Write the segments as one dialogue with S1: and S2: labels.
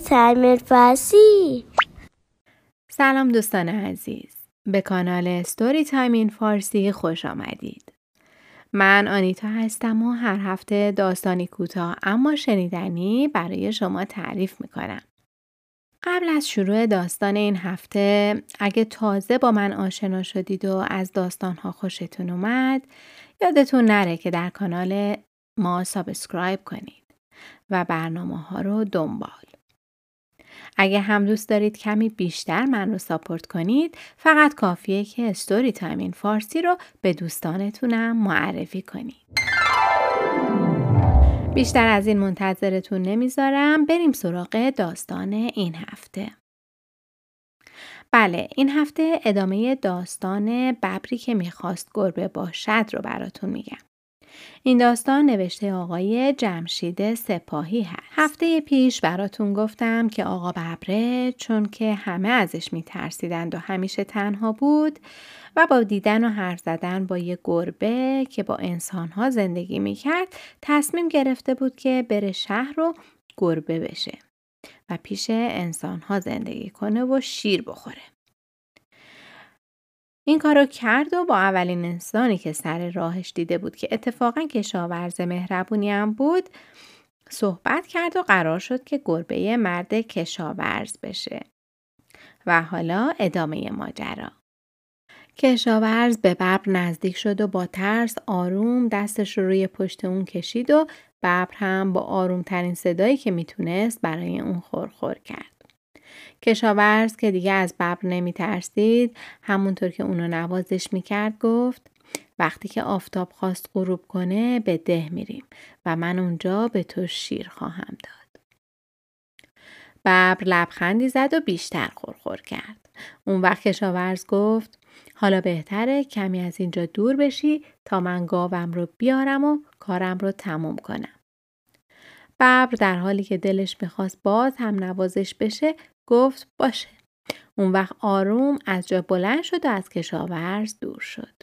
S1: Time فارسی
S2: سلام دوستان عزیز. به کانال Story Time in فارسی خوش آمدید. من آنیتا هستم و هر هفته داستانی کوتاه اما شنیدنی برای شما تعریف می‌کنم. قبل از شروع داستان این هفته اگه تازه با من آشنا شدید و از داستانها خوشتون اومد یادتون نره که در کانال ما subscribe کنید و برنامه ها رو دنبال. اگه هم دوست دارید کمی بیشتر من رو support کنید فقط کافیه که Story Time in فارسی رو به دوستانتونم معرفی کنید. بیشتر از این منتظرتون نمی‌ذارم بریم سراغ داستان این هفته. بله این هفته ادامه داستان ببری که می‌خواست گربه باشد رو براتون میگم. این داستان نوشته آقای جمشید سپاهی هست. هفته پیش براتون گفتم که آقا ببره چون که همه ازش میترسیدند و همیشه تنها بود و با دیدن و حرف زدن با یه گربه که با انسانها زندگی می‌کرد تصمیم گرفته بود که بره شهر رو گربه بشه و پیش انسانها زندگی کنه و شیر بخوره. این کارو کرد و با اولین انسانی که سر راهش دیده بود که اتفاقا کشاورز مهربونی هم بود صحبت کرد و قرار شد که گربه مرد کشاورز بشه. و حالا ادامه ماجرا. کشاورز به ببر نزدیک شد و با ترس آروم دستش رو روی پشت اون کشید و ببر هم با آروم ترین صدایی که می‌تونست برای اون خورخور کرد. کشاورز که دیگه از ببر نمی ترسید همونطور که اونو نوازش می‌کرد گفت وقتی که آفتاب خواست غروب کنه به ده میریم و من اونجا به تو شیر خواهم داد. ببر لبخندی زد و بیشتر خورخور کرد. اون وقت کشاورز گفت حالا بهتره کمی از اینجا دور بشی تا من گاوم رو بیارم و کارم رو تموم کنم. ببر در حالی که دلش می‌خواست باز هم نوازش بشه گفت باشه. اون وقت آروم از جا بلند شد و از کشاورز دور شد.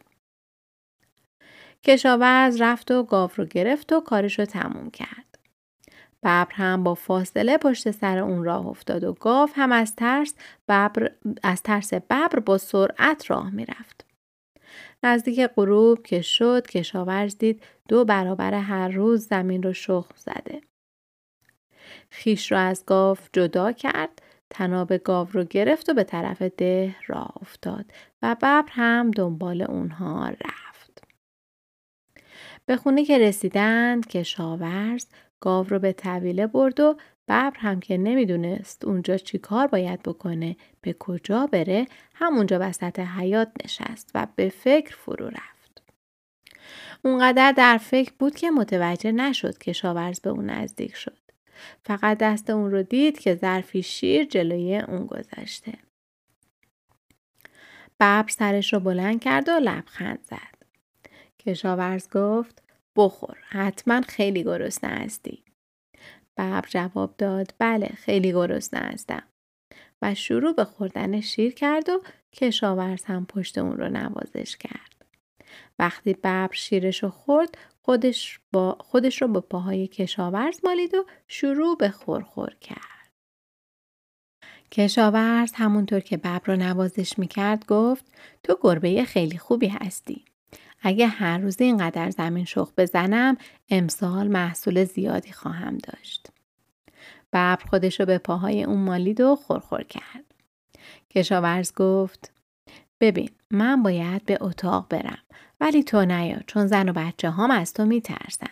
S2: کشاورز رفت و گاو رو گرفت و کارش رو تموم کرد. ببر هم با فاصله پشت سر اون راه افتاد و گاو هم از ترس ببر از ترس ببر با سرعت راه می‌رفت. نزدیک غروب که شد کشاورز دید دو برابر هر روز زمین رو شخم زده. خیش رو از گاو جدا کرد تناب گاو رو گرفت و به طرف ده راه افتاد و ببر هم دنبال اونها رفت. به خونه که رسیدند کشاورز گاو رو به طویله برد و ببر هم که نمی‌دونست اونجا چی کار باید بکنه به کجا بره همونجا وسط حیات نشست و به فکر فرو رفت. اونقدر در فکر بود که متوجه نشد کشاورز به اون نزدیک شد. فقط دست اون رو دید که ظرفی شیر جلوی اون گذاشته. ببر سرش رو بلند کرد و لبخند زد. کشاورز گفت بخور حتما خیلی گرسنه هستی. ببر جواب داد بله خیلی گرسنه هستم. و شروع به خوردن شیر کرد و کشاورز هم پشت اون رو نوازش کرد. وقتی ببر شیرش رو خورد خودش, با خودش رو به پاهای کشاورز مالید و شروع به خورخور کرد. کشاورز همونطور که ببر رو نوازش می‌کرد گفت تو گربه خیلی خوبی هستی. اگه هر روز اینقدر زمین شخ بزنم امسال محصول زیادی خواهم داشت. ببر خودش رو به پاهای اون مالید و خورخور کرد. کشاورز گفت ببین من باید به اتاق برم ولی تو نیا چون زن و بچه هم از تو میترسن.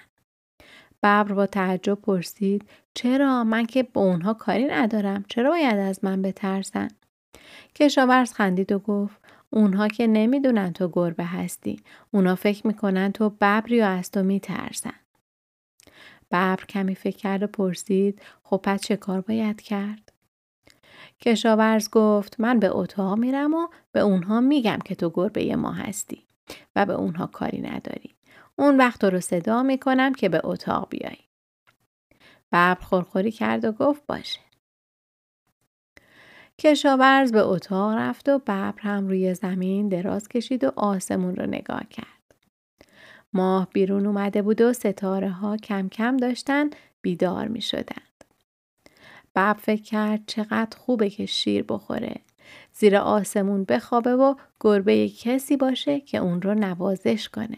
S2: ببر با تعجب پرسید چرا من که به اونها کاری ندارم چرا باید از من بترسن؟ کشاورز خندید و گفت اونها که نمی‌دونن تو گربه هستی اونا فکر می‌کنن تو ببری و از تو میترسن. ببر کمی فکر کرد و پرسید خب پس چه کار باید کرد؟ کشاورز گفت من به اتاق میرم و به اونها میگم که تو گربه ما هستی و به اونها کاری نداری. اون وقت رو صدا می‌کنم که به اتاق بیای. ببر خورخوری کرد و گفت باشه. کشاورز به اتاق رفت و ببر هم روی زمین دراز کشید و آسمون رو نگاه کرد. ماه بیرون اومده بود و ستاره ها کم کم داشتن بیدار می شدند. ببر فکر کرد چقدر خوبه که شیر بخوره. زیر آسمون بخوابه و گربه کسی باشه که اون رو نوازش کنه.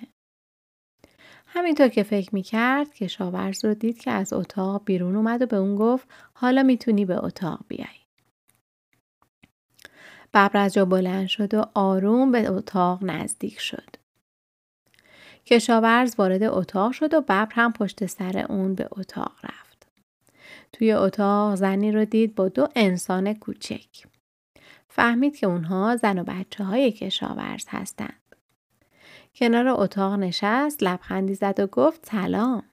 S2: همینطور که فکر می‌کرد کشاورز رو دید که از اتاق بیرون اومد و به اون گفت حالا می‌تونی به اتاق بیای. ببر از جا بلند شد و آروم به اتاق نزدیک شد. کشاورز وارد اتاق شد و ببر هم پشت سر اون به اتاق رفت. توی اتاق زنی رو دید با دو انسان کوچک. فهمید که اونها زن و بچه های کشاورز هستند. کنار اتاق نشست لبخندی زد و گفت سلام.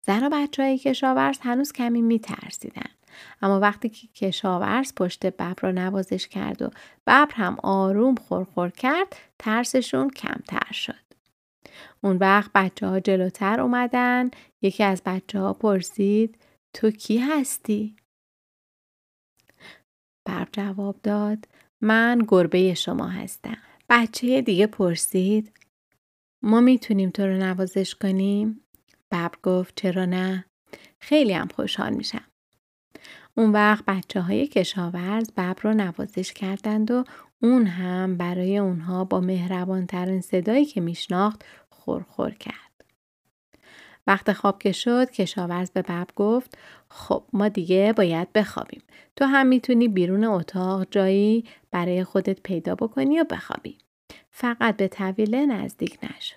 S2: زن و بچه های کشاورز هنوز کمی می ترسیدن. اما وقتی که کشاورز پشت ببر را نوازش کرد و ببر هم آروم خورخور کرد ترسشون کمتر شد. اون وقت بچه ها جلوتر اومدن یکی از بچه ها پرسید تو کی هستی؟ ببر جواب داد من گربه شما هستم. بچه دیگه پرسید ما می‌تونیم تو رو نوازش کنیم؟ ببر گفت چرا نه؟ خیلی هم خوشحال میشم. اون وقت بچه های کشاورز ببر رو نوازش کردند و اون هم برای اونها با مهربان ترین صدایی که میشناخت خورخور کرد. وقت خواب که شد کشاورز به ببر گفت خب ما دیگه باید بخوابیم. تو هم می‌تونی بیرون اتاق جایی برای خودت پیدا بکنی و بخوابی. فقط به طویله نزدیک نشو.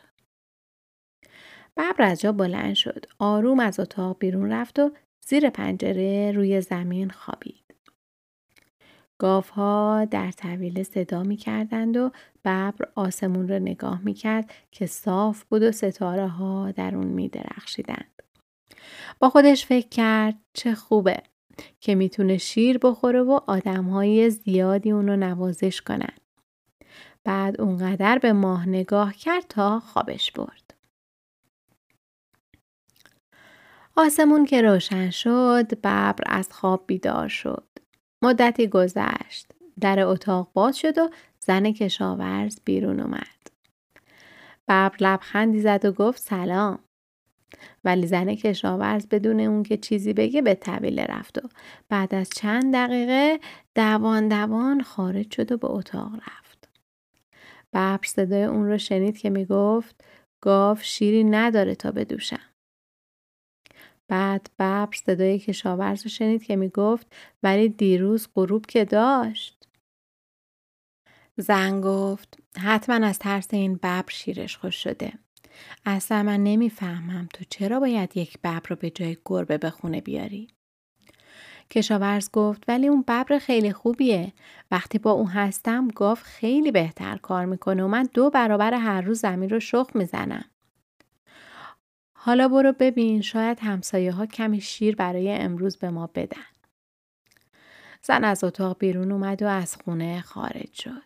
S2: ببر از جا بلند شد. آروم از اتاق بیرون رفت و زیر پنجره روی زمین خوابید. ها در طویله صدا می کردند و ببر آسمون را نگاه می کرد که صاف بود و ستاره ها در اون می درخشیدند. با خودش فکر کرد چه خوبه که می‌تونه شیر بخوره و آدم های زیادی اونو نوازش کنن. بعد اونقدر به ماه نگاه کرد تا خوابش برد. آسمون که روشن شد ببر از خواب بیدار شد. مدتی گذشت. در اتاق باز شد و زن کشاورز بیرون اومد. ببر لبخندی زد و گفت سلام. ولی زن کشاورز بدون اون که چیزی بگه به طویله رفت و بعد از چند دقیقه دوان دوان خارج شد و به اتاق رفت. ببر صدای اون رو شنید که می‌گفت گاو شیری نداره تا بدوشم. بعد ببر صدای کشاورز رو شنید که می‌گفت ولی دیروز غروب که داشت؟ زن گفت حتما از ترس این ببر شیرش خوش شده. اصلا من نمی‌فهمم تو چرا باید یک ببر رو به جای گربه به خونه بیاری؟ کشاورز گفت ولی اون ببر خیلی خوبیه. وقتی با اون هستم گاو خیلی بهتر کار می‌کنه و من دو برابر هر روز زمین رو شخ می‌زنم. حالا برو ببین شاید همسایه ها کمی شیر برای امروز به ما بدن. زن از اتاق بیرون اومد و از خونه خارج شد.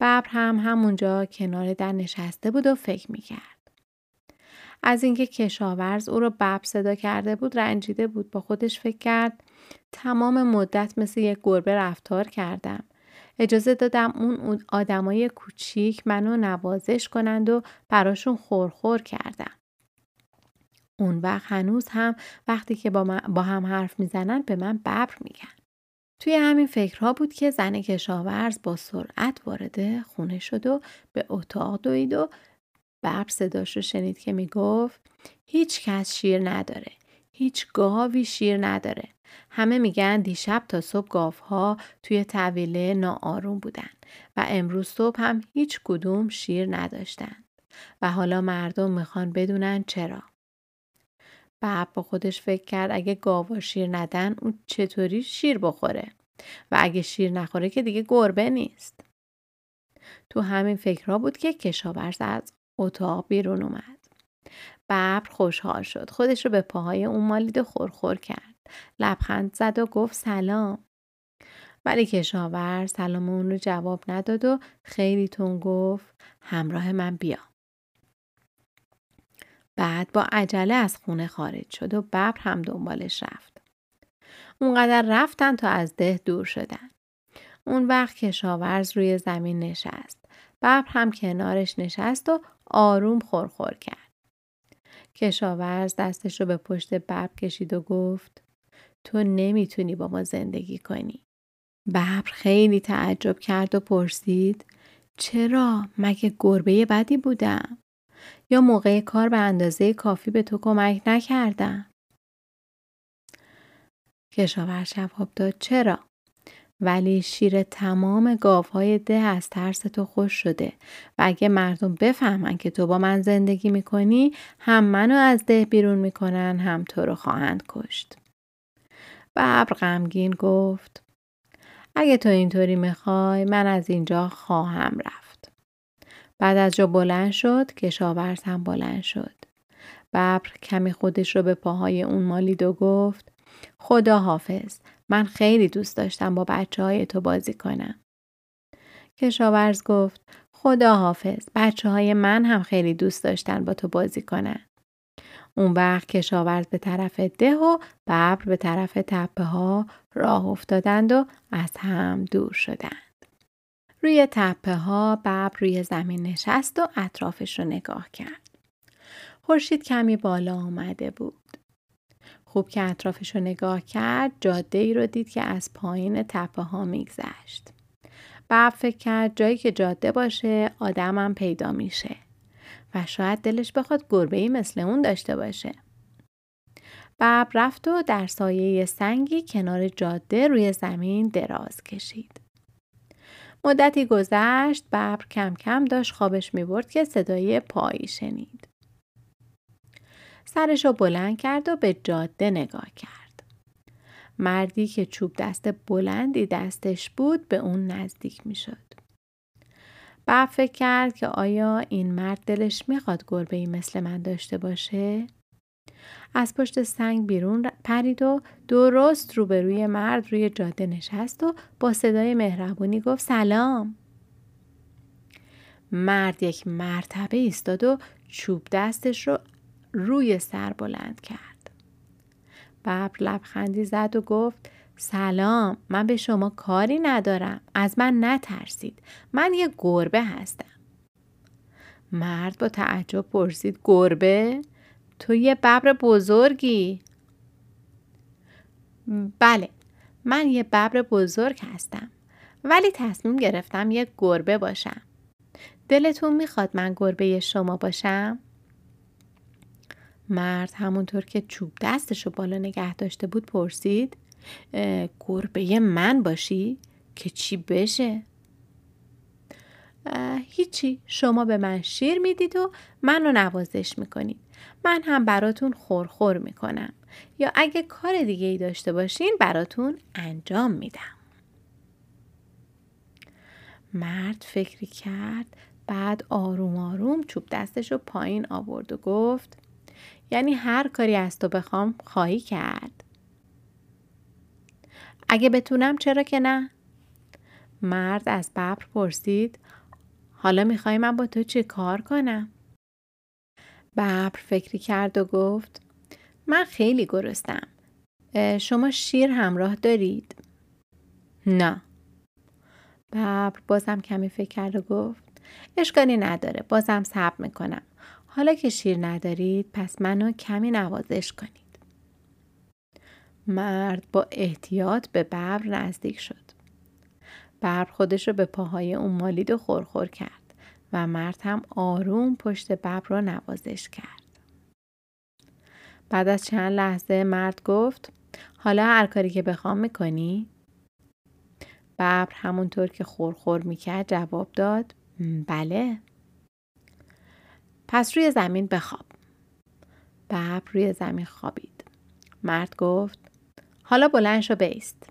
S2: ببر هم همونجا کنار در نشسته بود و فکر می‌کرد. از اینکه کشاورز او رو ببر صدا کرده بود رنجیده بود با خودش فکر کرد تمام مدت مثل یک گربه رفتار کردم. اجازه دادم اون آدمای کوچیک منو نوازش کنند و براشون خورخور کردم. اون وقت هنوز هم وقتی که با, با هم حرف می‌زنن به من ببر میگن. توی همین فکرها بود که زن کشاورز با سرعت وارد خونه شد و به اتاق دوید و ببر صداش رو شنید که می‌گفت هیچ کس شیر نداره. هیچ گاوی شیر نداره. همه میگن دیشب تا صبح گاوها توی طویله ناآروم بودن و امروز صبح هم هیچ کدوم شیر نداشتن و حالا مردم می‌خوان بدونن چرا. بب با خودش فکر کرد اگه گاوا شیر ندن اون چطوری شیر بخوره؟ و اگه شیر نخوره که دیگه گربه نیست. تو همین فکرها بود که کشاورز از اتاق بیرون اومد. ببر خوشحال شد. خودش رو به پاهای اون مالید و خورخور کرد. لبخند زد و گفت سلام. ولی کشاورز سلام اون رو جواب نداد و خیلی تون گفت همراه من بیا. بعد با عجله از خونه خارج شد و ببر هم دنبالش رفت. اونقدر رفتن تا از ده دور شدن. اون وقت کشاورز روی زمین نشست. ببر هم کنارش نشست و آروم خورخور کرد. کشاورز دستش رو به پشت ببر کشید و گفت تو نمی‌تونی با ما زندگی کنی. ببر خیلی تعجب کرد و پرسید چرا مگه گربه بدی بودم؟ یا موقع کار به اندازه کافی به تو کمک نکردم؟ کشاور جواب داد چرا؟ ولی شیر تمام گاوهای ده از ترس تو خوش شده و اگه مردم بفهمن که تو با من زندگی می‌کنی هم منو از ده بیرون می‌کنن هم تو رو خواهند کشت. ببر غمگین گفت اگه تو اینطوری می‌خوای من از اینجا خواهم رفت. بعد از جا بلند شد کشاورز هم بلند شد. ببر کمی خودش رو به پاهای اون مالید و گفت خدا حافظ من خیلی دوست داشتم با بچه های تو بازی کنم. کشاورز گفت خدا حافظ بچه های من هم خیلی دوست داشتن با تو بازی کنن. اون وقت کشاورز به طرف ده و ببر به طرف تپه ها راه افتادند و از هم دور شدند. روی تپه ها ببر روی زمین نشست و اطرافش رو نگاه کرد. خورشید کمی بالا آمده بود. خوب که اطرافش رو نگاه کرد جاده ای رو دید که از پایین تپه ها میگذشت. بعد فکر کرد جایی که جاده باشه آدمم پیدا میشه و شاید دلش بخواد گربه ای مثل اون داشته باشه. ببر رفت و در سایه سنگی کنار جاده روی زمین دراز کشید. مدتی گذشت ببر کم کم داشت خوابش می برد که صدای پایی شنید. سرش رو بلند کرد و به جاده نگاه کرد. مردی که چوب دست بلندی دستش بود به اون نزدیک می شد. فکر کرد که آیا این مرد دلش می‌خواد گربه ای مثل من داشته باشه؟ از پشت سنگ بیرون پرید و درست روبروی مرد روی جاده نشست و با صدای مهربونی گفت سلام. مرد یک مرتبه ایستاد و چوب دستش رو روی سر بلند کرد. ببر لبخندی زد و گفت سلام من به شما کاری ندارم از من نترسید من یه گربه هستم مرد با تعجب پرسید گربه تو یه ببر بزرگی بله من یه ببر بزرگ هستم ولی تصمیم گرفتم یه گربه باشم دلتون می‌خواد من گربه شما باشم؟ مرد همونطور که چوب دستشو بالا نگه داشته بود پرسید گربه من باشی که چی بشه؟ هیچی شما به من شیر می‌دید و منو نوازش می‌کنید من هم براتون خورخور می‌کنم یا اگه کار دیگه ای داشته باشین براتون انجام میدم مرد فکری کرد بعد آروم آروم چوب دستش رو پایین آورد و گفت یعنی هر کاری از تو بخوام خواهی کرد اگه بتونم چرا که نه؟ مرد از ببر پرسید حالا می‌خوای من با تو چه کار کنم؟ ببر فکری کرد و گفت من خیلی گرستم. شما شیر همراه دارید؟ نه. ببر بازم کمی فکر کرد و گفت اشکالی نداره بازم صبر می‌کنم. حالا که شیر ندارید پس منو کمی نوازش کنید. مرد با احتیاط به ببر نزدیک شد. ببر خودش رو به پاهای اون مالید و خورخور کرد و مرد هم آروم پشت ببر رو نوازش کرد. بعد از چند لحظه مرد گفت حالا هر کاری که بخوام می‌کنی؟ ببر همونطور که خورخور می‌کرد جواب داد بله. پس روی زمین بخواب. ببر روی زمین خوابید. مرد گفت حالا بلند شو بیست.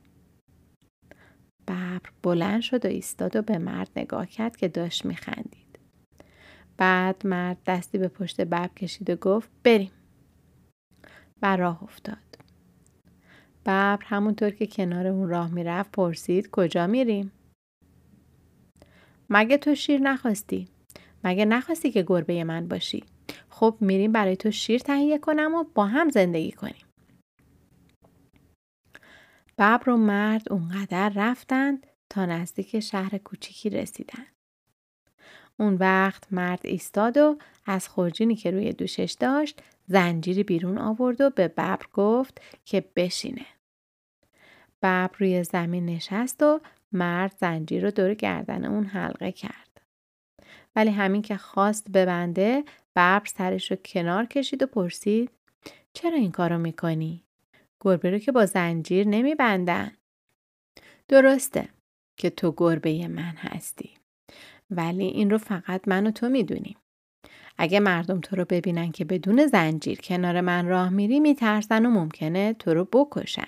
S2: ببر بلند شد و ایستاد و به مرد نگاه کرد که داشت میخندید. بعد مرد دستی به پشت ببر کشید و گفت بریم. و راه افتاد. ببر همونطور که کنار اون راه می‌رفت پرسید کجا میریم؟ مگه تو شیر نخواستی؟ مگه نخواستی که گربه من باشی؟ خب میریم برای تو شیر تهیه کنم و با هم زندگی کنیم. ببر و مرد اونقدر رفتند تا نزدیک شهر کوچیکی رسیدند. اون وقت مرد ایستاد و از خورجینی که روی دوشش داشت زنجیری بیرون آورد و به ببر گفت که بشینه. ببر روی زمین نشست و مرد زنجیر رو دور گردن اون حلقه کرد. ولی همین که خواست ببنده ببر سرش رو کنار کشید و پرسید چرا این کارو می‌کنی؟ گربه رو که با زنجیر نمیبندن. درسته که تو گربه من هستی. ولی این رو فقط من و تو می‌دونیم. اگه مردم تو رو ببینن که بدون زنجیر کنار من راه میری میترسن و ممکنه تو رو بکشن.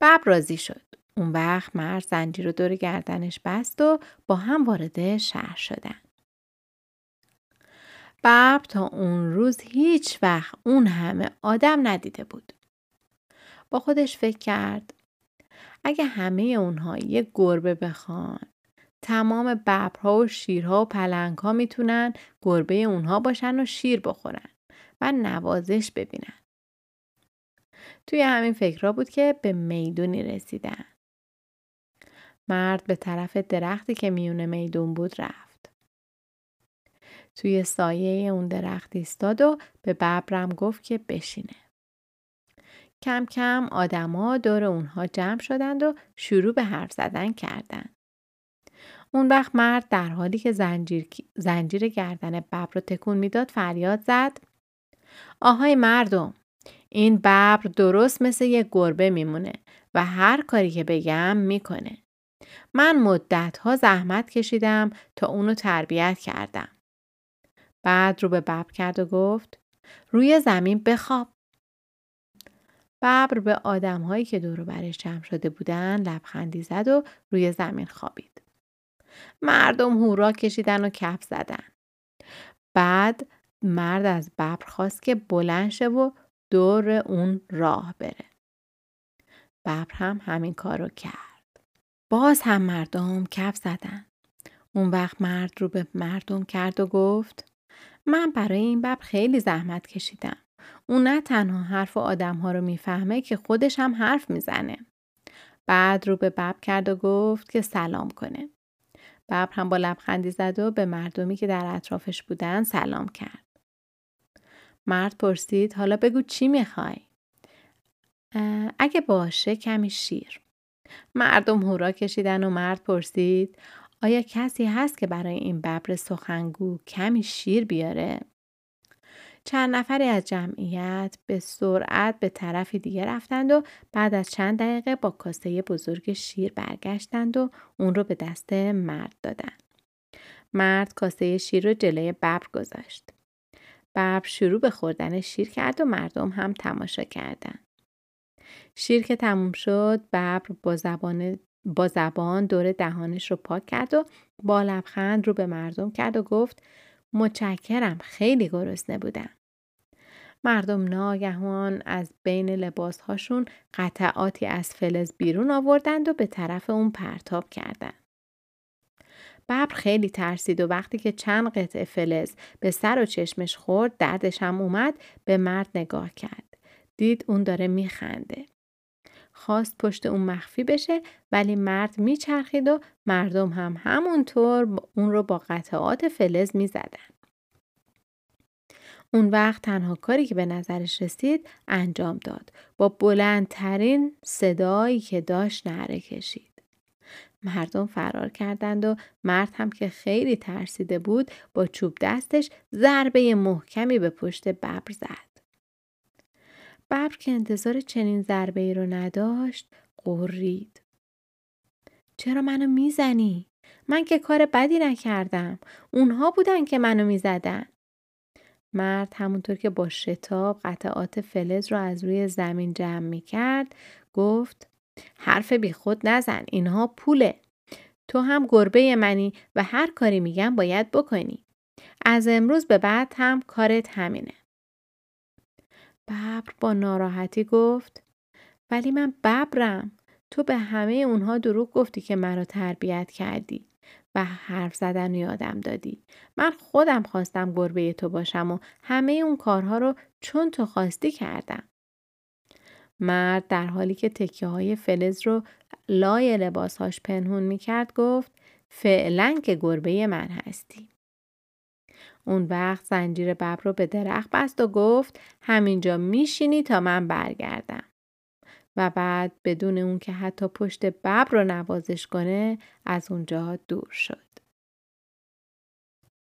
S2: بب راضی شد. اون وقت مرد زنجیر رو دور گردنش بست و با هم وارد شهر شدن. بب تا اون روز هیچ وقت اون همه آدم ندیده بود. با خودش فکر کرد اگه همه اونها یه گربه بخوان تمام ببرها و شیرها و پلنگها می‌تونن گربه اونها باشن و شیر بخورن و نوازش ببینن. توی همین فکرها بود که به می‌دونی رسیدن. مرد به طرف درختی که میون میدون بود رفت. توی سایه اون درخت ایستاد و به ببرم گفت که بشینه. کم کم آدما دور اونها جمع شدند و شروع به حرف زدن کردند. اون وقت مرد در حالی که زنجیر, زنجیر گردن ببر رو تکون می‌داد فریاد زد آهای مردم این ببر درست مثل یک گربه میمونه و هر کاری که بگم می‌کنه. من مدت ها زحمت کشیدم تا اونو تربیت کردم. بعد رو به ببر کرد و گفت روی زمین بخواب. ببر به آدم هایی که دور برش جمع شده بودن لبخندی زد و روی زمین خوابید. مردم هورا کشیدن و کف زدن. بعد مرد از ببر خواست که بلند شه و دور اون راه بره. ببر هم همین کار رو کرد. باز هم مردم کف زدن. اون وقت مرد رو به مردم کرد و گفت من برای این ببر خیلی زحمت کشیدم. اون نه تنها حرف آدم ها رو می‌فهمه که خودش هم حرف می‌زنه. بعد رو به بب کرد و گفت که سلام کنه. ببر هم با لبخندی زد و به مردمی که در اطرافش بودن سلام کرد. مرد پرسید حالا بگو چی می‌خوای؟ اگه باشه کمی شیر. مردم هورا کشیدن و مرد پرسید آیا کسی هست که برای این ببر سخنگو کمی شیر بیاره؟ چند نفری از جمعیت به سرعت به طرفی دیگه رفتند و بعد از چند دقیقه با کاسه بزرگ شیر برگشتند و اون رو به دست مرد دادن. مرد کاسه شیر رو جلوی ببر گذاشت. ببر شروع به خوردن شیر کرد و مردم هم تماشا کردند. شیر که تموم شد ببر با زبان با زبان دور دهانش رو پاک کرد و با لبخند رو به مردم کرد و گفت متشکرم خیلی گرسنه بودم. مردم ناگهان از بین لباسهاشون قطعاتی از فلز بیرون آوردند و به طرف اون پرتاب کردند. ببر خیلی ترسید و وقتی که چند قطعه فلز به سر و چشمش خورد دردش هم اومد به مرد نگاه کرد. دید اون داره میخنده. خواست پشت اون مخفی بشه ولی مرد میچرخید و مردم هم همونطور اون رو با قطعات فلز می‌زدن. اون وقت تنها کاری که به نظرش رسید انجام داد. با بلندترین صدایی که داشت نره کشید. مردم فرار کردند و مرد هم که خیلی ترسیده بود با چوب دستش ضربه محکمی به پشت ببر زد. ببر که انتظار چنین ضربه ای رو نداشت قرید. چرا منو می‌زنی؟ من که کار بدی نکردم. اونها بودن که منو می‌زدن. مرد همونطور که با شتاب قطعات فلز رو از روی زمین جمع می کرد گفت حرف بی خود نزن اینها پوله تو هم گربه منی و هر کاری میگم باید بکنی از امروز به بعد هم کارت همینه ببر با ناراحتی گفت ولی من ببرم تو به همه اونها دروغ گفتی که مرا تربیت کردی و حرف زدن یادم دادی. من خودم خواستم گربه تو باشم و همه اون کارها رو چون تو خواستی کردم. مرد در حالی که تکیه های فلز رو لای لباسهاش پنهون می‌کرد گفت فعلا که گربه من هستی. اون وقت زنجیر ببر رو به درخت بست و گفت همینجا میشینی تا من برگردم. و بعد بدون اون که حتی پشت ببر رو نوازش کنه از اونجا دور شد.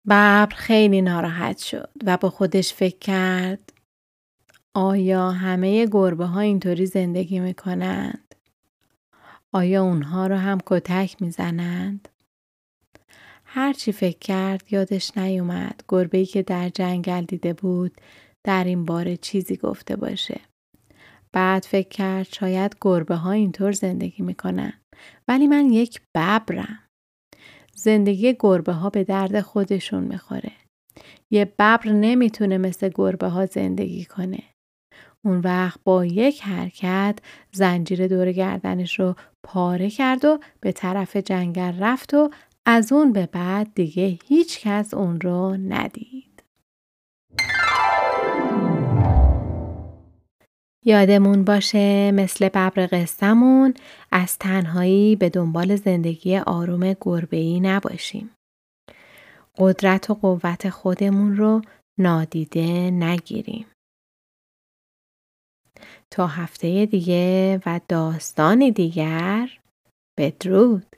S2: ببر خیلی ناراحت شد و با خودش فکر کرد آیا همه گربه ها اینطوری زندگی می‌کنند؟ آیا اونها رو هم کتک می‌زنند؟ هرچی فکر کرد یادش نیومد گربه که در جنگل دیده بود در این باره چیزی گفته باشه. بعد فکر کرد شاید گربه ها اینطور زندگی می‌کنن ولی من یک ببرم. زندگی گربه ها به درد خودشون می‌خوره. یه ببر نمی‌تونه مثل گربه ها زندگی کنه. اون وقت با یک حرکت زنجیر دور گردنش رو پاره کرد و به طرف جنگل رفت و از اون به بعد دیگه هیچ کس اون رو ندید. یادمون باشه مثل ببر قصهمون از تنهایی به دنبال زندگی آروم گربه‌ای نباشیم. قدرت و قوت خودمون رو نادیده نگیریم. تا هفته دیگه و داستانی دیگر بدرود